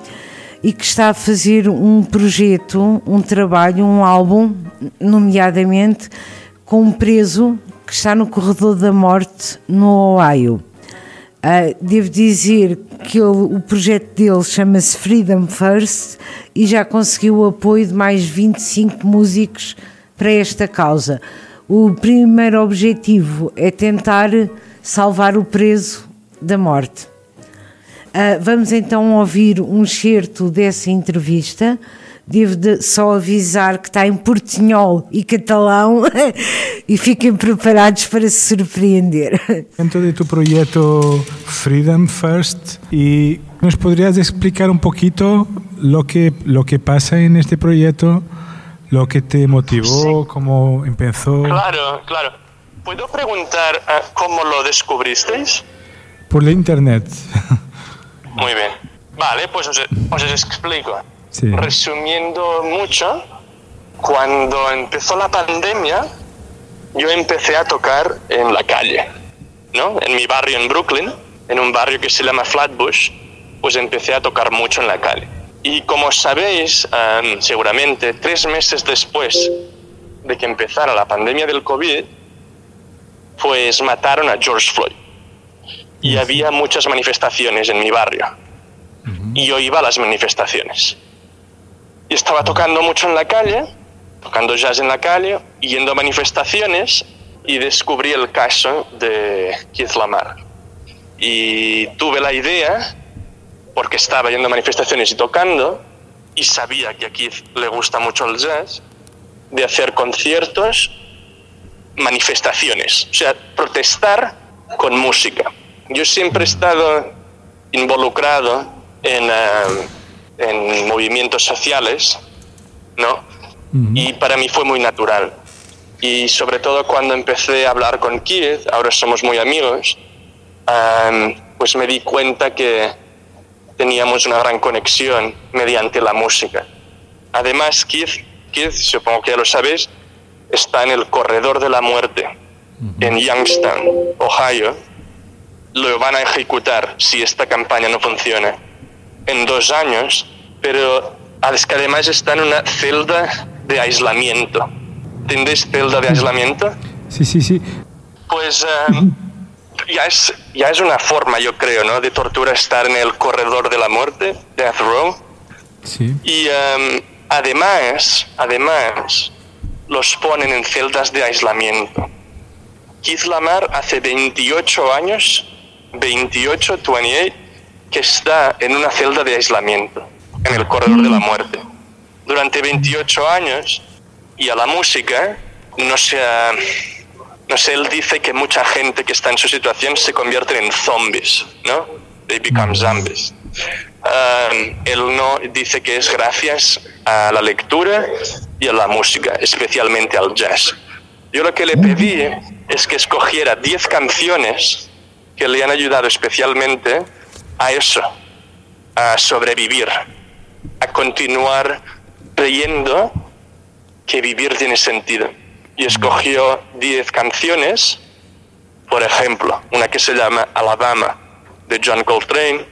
S6: e que está a fazer um projeto, um trabalho, um álbum, nomeadamente com um preso que está no corredor da morte no Ohio. Uh, devo dizer que ele, o projeto dele chama-se Freedom First e já conseguiu o apoio de mais 25 músicos para esta causa. O primeiro objetivo é tentar salvar o preso da morte. Uh, vamos então ouvir um excerto dessa entrevista. Devo de só avisar que está em portunhol e catalão e fiquem preparados para se surpreender.
S24: Dentro de tu proyecto Freedom First y nos podrías explicar un poquito lo que que pasa en este proyecto, lo que te motivó, cómo empezó.
S25: Claro, claro. ¿Puedo preguntar eh, cómo lo descubristeis?
S24: Por la internet.
S25: Muy bien. Vale, pues os, os explico.
S24: Sí.
S25: Resumiendo mucho, cuando empezó la pandemia, yo empecé a tocar en la calle, ¿no? En mi barrio en Brooklyn, en un barrio que se llama Flatbush, pues empecé a tocar mucho en la calle. Y como sabéis, em, seguramente tres meses después de que empezara la pandemia del COVID, pues mataron a George Floyd. Y había muchas manifestaciones en mi barrio. Y yo iba a las manifestaciones. Y estaba tocando mucho en la calle, tocando jazz en la calle, yendo a manifestaciones, y descubrí el caso de Keith Lamar. Y tuve la idea, porque estaba yendo a manifestaciones y tocando, y sabía que a Keith le gusta mucho el jazz, de hacer conciertos, manifestaciones, o sea, protestar con música. Yo siempre he estado involucrado en, eh, en movimientos sociales, ¿no? Y para mí fue muy natural. Y sobre todo cuando empecé a hablar con Keith, ahora somos muy amigos, em, pues me di cuenta que teníamos una gran conexión mediante la música. Además, Keith, Keith, supongo que ya lo sabéis, está en el corredor de la muerte, en Youngstown, Ohio. Lo van a ejecutar si esta campaña no funciona en dos años, pero es que además está en una celda de aislamiento. ¿Entendéis celda de aislamiento?
S24: Sí, sí, sí.
S25: Pues eh, ya, es, ya es una forma, yo creo, ¿no? de tortura estar en el corredor de la muerte, Death Row.
S24: Sí.
S25: Y em, además, además, los ponen en celdas de aislamiento. Keith Lamar hace 28 años, 28, 28, que está en una celda de aislamiento, en el corredor de la muerte. Durante 28 años, y a la música, no se ha- no sé, él dice que mucha gente que está en su situación se convierte en zombies, ¿no? They become zombies. um, él no dice que es gracias a la lectura y a la música, especialmente al jazz. Yo lo que le pedí es que escogiera 10 canciones que le han ayudado especialmente a eso, a sobrevivir, a continuar creyendo que vivir tiene sentido. Y escogió 10 canciones, por ejemplo, una que se llama Alabama de John Coltrane,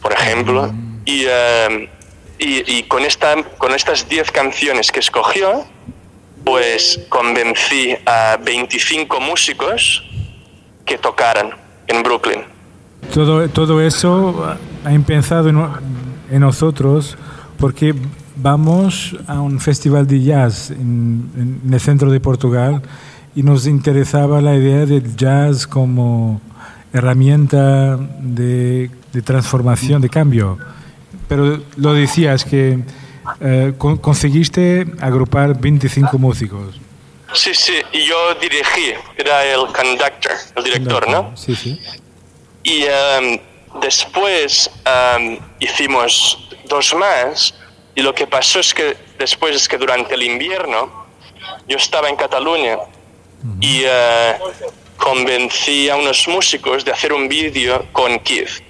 S25: por ejemplo, y, eh, y, con, esta, con estas 10 canciones que escogió, pues convencí a 25 músicos que tocaran en Brooklyn.
S24: Todo, todo eso ha empezado en, en nosotros porque vamos a un festival de jazz en, en, el centro de Portugal y nos interesaba la idea del jazz como herramienta de, de transformación, de cambio. Pero lo decías que eh, con, conseguiste agrupar 25 músicos.
S25: Sí, sí, y yo dirigí, era el conductor, el director, ¿no?
S24: Sí, sí.
S25: Y um, después um, hicimos dos más y lo que pasó es que después es que durante el invierno yo estaba en Cataluña y uh, convencí a unos músicos de hacer un vídeo con Keith.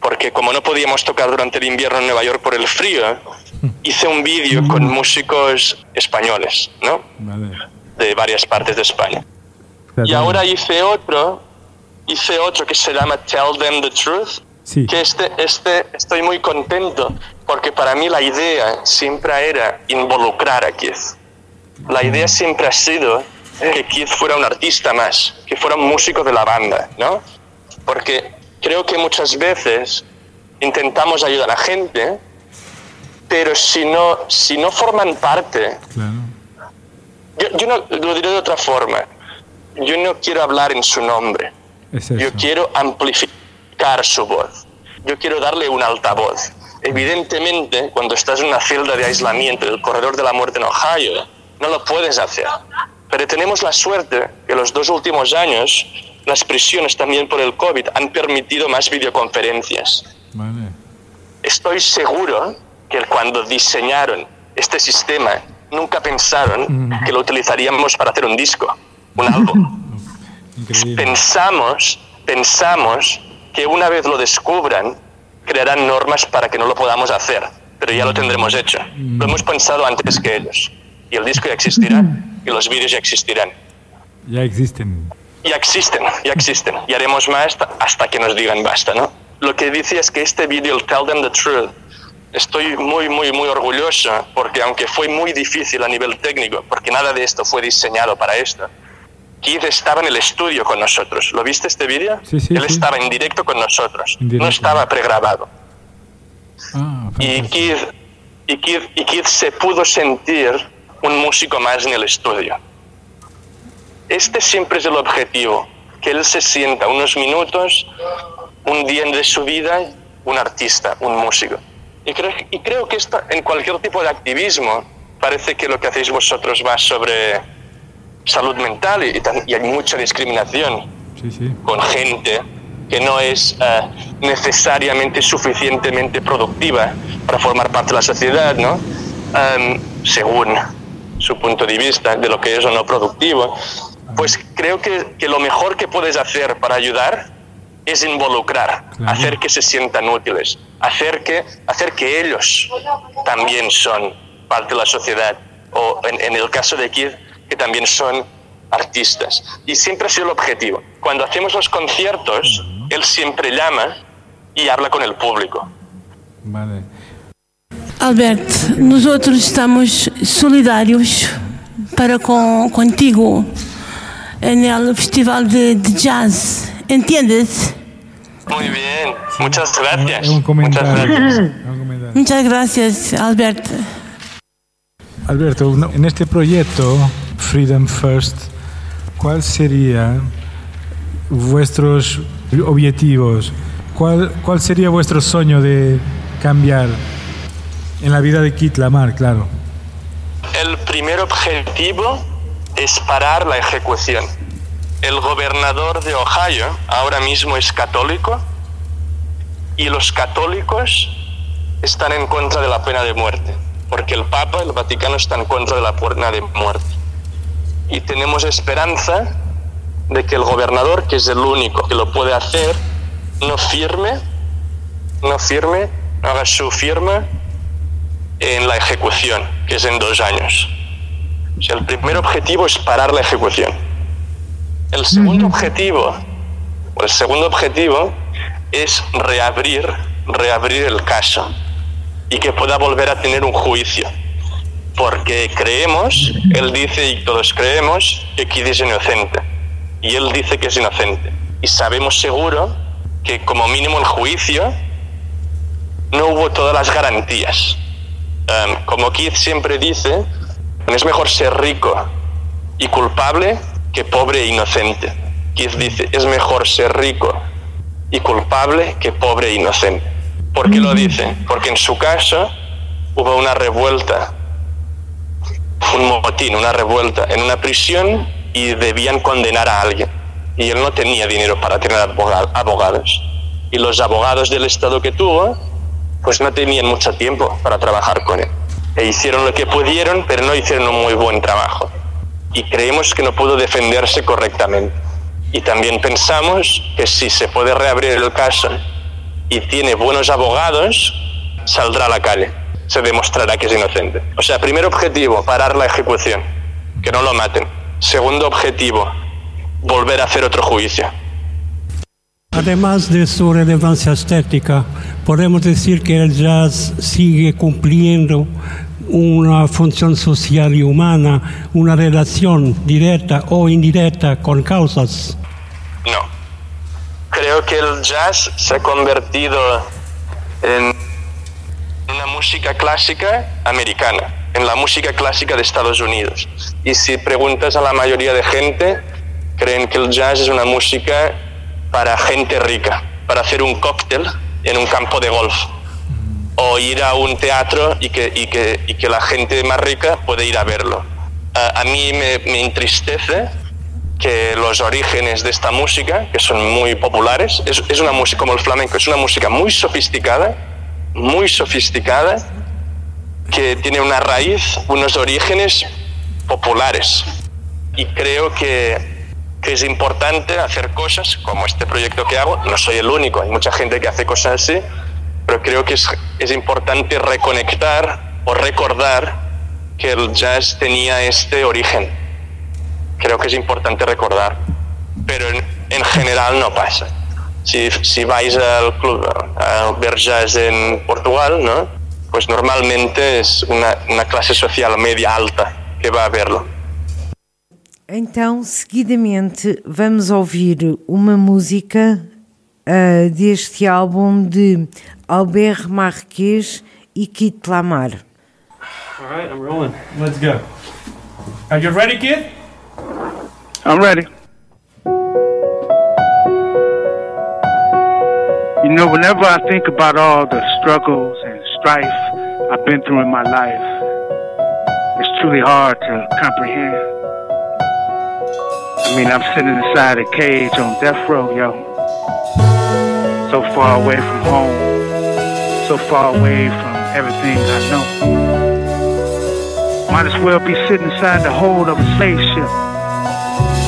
S25: Porque como no podíamos tocar durante el invierno en Nueva York por el frío, hice un vídeo con músicos españoles, ¿no? De varias partes de España. Y ahora hice otro, hice otro que se llama Tell Them the Truth,
S24: Sí.
S25: que este, este estoy muy contento porque para mí la idea siempre era involucrar a Keith. La idea siempre ha sido que Keith fuera un artista más, que fuera un músico de la banda, ¿no? Porque creo que muchas veces intentamos ayudar a la gente, pero si no, si no forman parte, yo, yo no, lo diré de otra forma, yo no quiero hablar en su nombre,
S24: Es
S25: yo quiero amplificar su voz, yo quiero darle un altavoz. Evidentemente, cuando estás en una celda de aislamiento del corredor de la muerte en Ohio, no lo puedes hacer. Pero tenemos la suerte que los dos últimos años las prisiones también por el COVID han permitido más videoconferencias.
S24: Vale.
S25: Estoy seguro que cuando diseñaron este sistema nunca pensaron que lo utilizaríamos para hacer un disco, un álbum. Pensamos, pensamos que una vez lo descubran, crearán normas para que no lo podamos hacer, pero ya lo tendremos hecho. Lo hemos pensado antes que ellos. Y el disco ya existirá y los vídeos ya existirán.
S24: Ya existen.
S25: Ya existen, ya existen. Y haremos más hasta, hasta que nos digan basta, ¿no? Lo que dice es que este vídeo, el Tell Them the Truth, estoy muy, muy, muy orgulloso porque aunque fue muy difícil a nivel técnico, porque nada de esto fue diseñado para esto, Keith estaba en el estudio con nosotros. ¿Lo viste este vídeo?
S24: Sí, sí,
S25: Él
S24: sí.
S25: estaba en directo con nosotros.
S24: Directo.
S25: No estaba pregrabado.
S24: Ah,
S25: Y Keith, y, Keith, y Keith se pudo sentir un músico más en el estudio. Este siempre es el objetivo, que él se sienta unos minutos, un día de su vida, un artista, un músico. Y creo, y creo que esto, en cualquier tipo de activismo parece que lo que hacéis vosotros va sobre salud mental y, hay mucha discriminación
S24: Sí, sí.
S25: con gente que no es eh, necesariamente suficientemente productiva para formar parte de la sociedad, ¿no? Em, según su punto de vista de lo que es o no productivo, pues creo que, que lo mejor que puedes hacer para ayudar es involucrar, hacer que se sientan útiles, hacer que, hacer que ellos también son parte de la sociedad, o en, en el caso de Keith, que también son artistas. Y siempre ha sido el objetivo. Cuando hacemos los conciertos, él siempre llama y habla con el público.
S24: Vale.
S26: Albert, nosotros estamos solidarios para con, contigo en el Festival de, de Jazz. ¿Entiendes?
S25: Muy bien, muchas gracias.
S24: Un
S25: Muchas
S24: comentario.
S25: gracias.
S26: Muchas gracias, Albert.
S24: Alberto, en este proyecto Freedom First, ¿cuál sería vuestros objetivos? ¿Cuál, cuál sería vuestro sueño de cambiar en la vida de Kit Lamar, claro?
S25: El primer objetivo es parar la ejecución. El gobernador de Ohio ahora mismo es católico y los católicos están en contra de la pena de muerte, porque el Papa, el Vaticano, está en contra de la pena de muerte. Y tenemos esperanza de que el gobernador, que es el único que lo puede hacer, no firme, no firme, no haga su firma en la ejecución, que es en dos años. O sea, el primer objetivo es parar la ejecución. El segundo objetivo, o el segundo objetivo es reabrir, reabrir el caso y que pueda volver a tener un juicio. Porque creemos, él dice y todos creemos que Kid es inocente. Y él dice que es inocente. Y sabemos seguro que como mínimo el juicio no hubo todas las garantías. Um, como Keith siempre dice, es mejor ser rico y culpable que pobre e inocente. Keith dice, es mejor ser rico y culpable que pobre e inocente. ¿Por qué lo dice? Porque en su caso hubo una revuelta, un motín, una revuelta en una prisión y debían condenar a alguien. Y él no tenía dinero para tener aboga- abogados. Y los abogados del Estado que tuvo, pues no tenían mucho tiempo para trabajar con él. E hicieron lo que pudieron, pero no hicieron un muy buen trabajo. Y creemos que no pudo defenderse correctamente. Y también pensamos que si se puede reabrir el caso y tiene buenos abogados, saldrá a la calle. Se demostrará que es inocente. O sea, primer objetivo, parar la ejecución, que no lo maten. Segundo objetivo, volver a hacer otro juicio.
S27: Además de su relevancia estética, podemos decir que el jazz sigue cumpliendo una función social y humana, una relación directa o indirecta con causas.
S25: No. Creo que el jazz se ha convertido en música clásica americana, en la música clásica de Estados Unidos. Y si preguntas a la mayoría de gente, creen que el jazz es una música para gente rica, para hacer un cóctel en un campo de golf. O ir a un teatro y que, la gente más rica puede ir a verlo. A, mí me, me entristece que los orígenes de esta música, que son muy populares, es, es una música como el flamenco, es una música muy sofisticada, muy sofisticada, que tiene una raíz, unos orígenes populares. Y creo que, que es importante hacer cosas como este proyecto que hago. No soy el único, hay mucha gente que hace cosas así, pero creo que es, es importante reconectar o recordar que el jazz tenía este origen. Creo que es importante recordar, pero en, en general no pasa. Si, si vais al club a ver jazz en Portugal, ¿no? pues normalmente es una, una clase social media alta que va a verlo.
S6: Então, seguidamente, vamos ouvir uma música ah, deste álbum de Albert Marquês e Kit Lamar.
S28: All right, I'm rolling. Let's go. Are you ready, kid?
S9: I'm ready. You know, whenever I think about all the struggles and strife I've been through in my life, it's truly hard to comprehend. I mean, I'm sitting inside a cage on death row, yo. So far away from home, so far away from everything I know. Might as well be sitting inside the hold of a spaceship.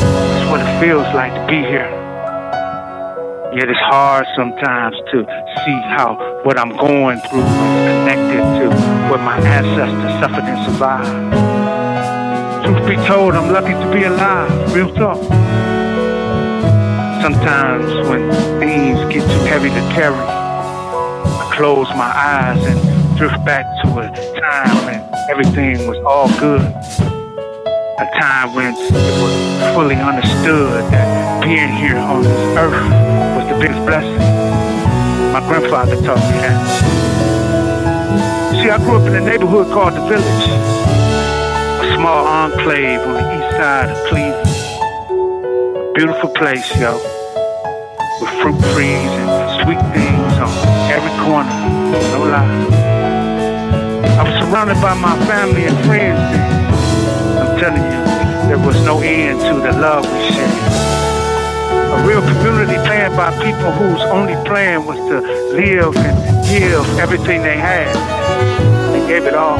S9: That's what it feels like to be here. Yet it's hard sometimes to see how what I'm going through is connected to what my ancestors suffered and survived. Truth be told, I'm lucky to be alive. Real talk. Sometimes when things get too heavy to carry, I close my eyes and drift back to a time when everything was all good. A time when it was fully understood that being here on this earth biggest blessing. My grandfather taught me that. See, I grew up in a neighborhood called the Village, a small enclave on the east side of Cleveland. A beautiful place, yo, with fruit trees and sweet things on every corner, no lie. I was surrounded by my family and friends. I'm telling you, there was no end to the love we shared. A real community planned by people whose only plan was to live and give everything they had. They gave it all.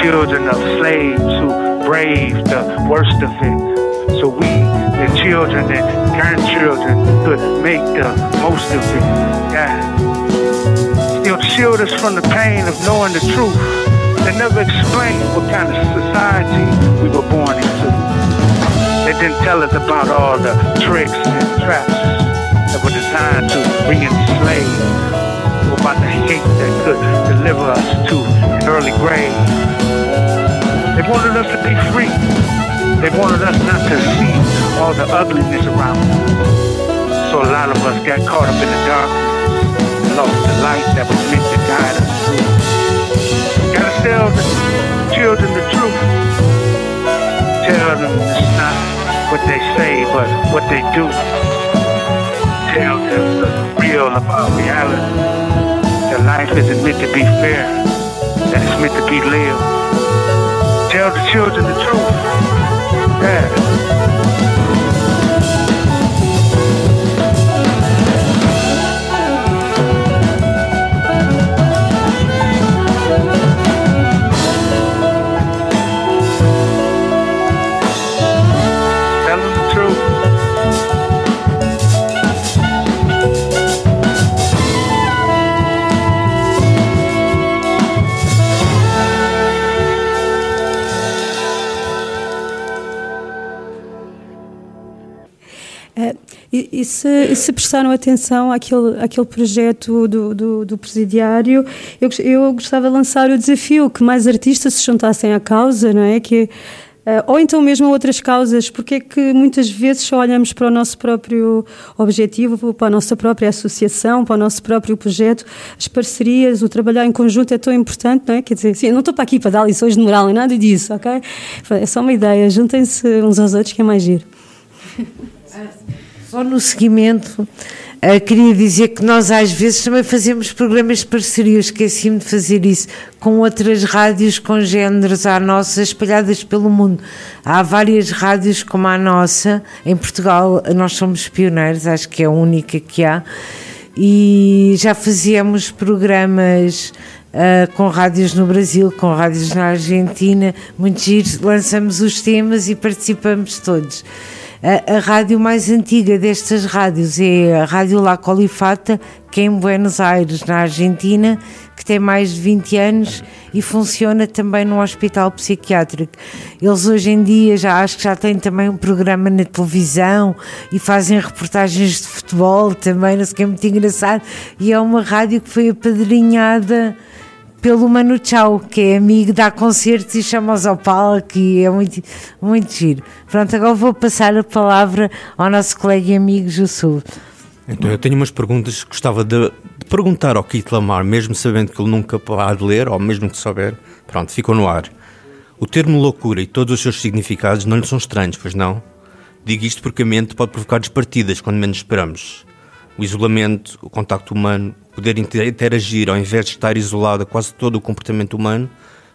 S9: Children of slaves who braved the worst of it. So we, the children and grandchildren, could make the most of it. Yeah. Still shield us from the pain of knowing the truth. They never explained what kind of society we were born into. They didn't tell us about all the tricks and traps that were designed to re-enslave, or about the hate that could deliver us to an early grave. They wanted us to be free. They wanted us not to see all the ugliness around us. So a lot of us got caught up in the darkness and lost the light that was meant to guide us through. Gotta tell the children the truth. Tell them it's not what they say, but what they do. Tell them the real about reality. That life isn't meant to be fair, that it's meant to be lived. Tell the children the truth. Yeah.
S20: E, e se, e se prestaram atenção àquele, àquele projeto do, do, do presidiário, eu, eu gostava de lançar o desafio que mais artistas se juntassem à causa, não é? Que, eh, ou então mesmo outras causas, porque é que muitas vezes só olhamos para o nosso próprio objetivo, para a nossa própria associação, para o nosso próprio projeto, as parcerias, o trabalhar em conjunto é tão importante, não é? Quer dizer, eu não estou para aqui para dar lições de moral nem nada disso, ok? É só uma ideia, juntem-se uns aos outros que é mais giro.
S6: Só no seguimento, eh, queria dizer que nós às vezes também fazemos programas de parceria, esqueci-me de fazer isso, com outras rádios congêneres à nossa, espalhadas pelo mundo. Há várias rádios como a nossa, em Portugal nós somos pioneiros, acho que é a única que há, e já fazíamos programas ah, com rádios no Brasil, com rádios na Argentina, muito giros, lançamos os temas e participamos todos. A, a rádio mais antiga destas rádios é a Rádio La Colifata, que é em Buenos Aires, na Argentina, que tem mais de 20 anos e funciona também no hospital psiquiátrico. Eles hoje em dia já acho que já têm também um programa na televisão e fazem reportagens de futebol também, não sei o que é muito engraçado. E é uma rádio que foi apadrinhada pelo Manu Chao, que é amigo, dá concertos e chama-os ao palco e é muito, muito giro. Pronto, agora vou passar a palavra ao nosso colega e amigo Jussu.
S19: Então eu tenho umas perguntas que gostava de, perguntar ao Kit Lamar, mesmo sabendo que ele nunca há de ler, ou mesmo que souber. Pronto, ficou no ar. O termo loucura e todos os seus significados não lhe são estranhos, pois não? Digo isto porque a mente pode provocar despartidas quando menos esperamos. O isolamento, o contacto humano, poder inter- interagir ao invés de estar isolado a quase todo o comportamento humano,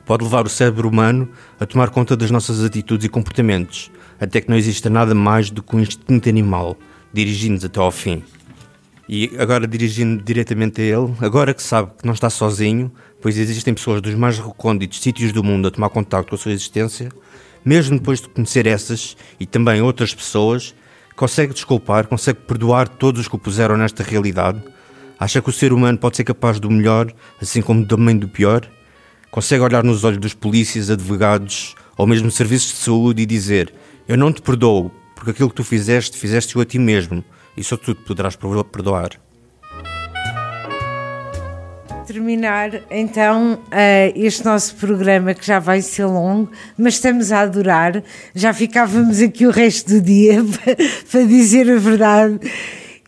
S19: pode levar o cérebro humano a tomar conta das nossas atitudes e comportamentos, até que não exista nada mais do que um instinto animal, dirigindo-nos até ao fim. E agora dirigindo diretamente a ele, agora que sabe que não está sozinho, pois existem pessoas dos mais recônditos sítios do mundo a tomar contacto com a sua existência, mesmo depois de conhecer essas e também outras pessoas, consegue desculpar, consegue perdoar todos os que o puseram nesta realidade, acha que o ser humano pode ser capaz do melhor, assim como também do pior, consegue olhar nos olhos dos polícias, advogados ou mesmo serviços de saúde e dizer: Eu não te perdoo, porque aquilo que tu fizeste, fizeste-o a ti mesmo, e só tu te poderás perdoar.
S6: Terminar então eh, este nosso programa que já vai ser longo, mas estamos a adorar. Já ficávamos aqui o resto do dia para, para dizer a verdade.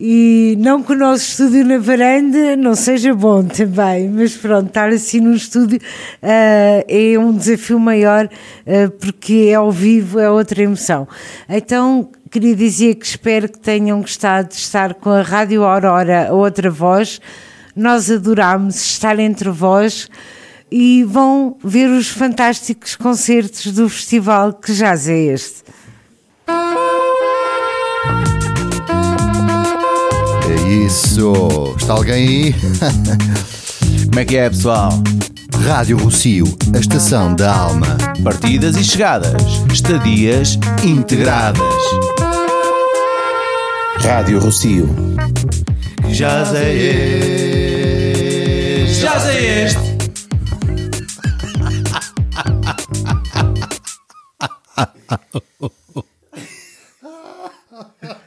S6: E não que o nosso estúdio na varanda não seja bom também, mas pronto, estar assim num estúdio eh, é um desafio maior eh, porque é ao vivo, é outra emoção. Então queria dizer que espero que tenham gostado de estar com a Rádio Aurora, a outra voz. Nós adorámos estar entre vós e vão ver os fantásticos concertos do festival que já é este.
S2: Isso! Está alguém aí?
S3: Como é que é, pessoal?
S2: Rádio Rocio, a estação da alma.
S3: Partidas e chegadas, estadias integradas. Rádio Rocio.
S29: Já sei este.
S3: Já sei este.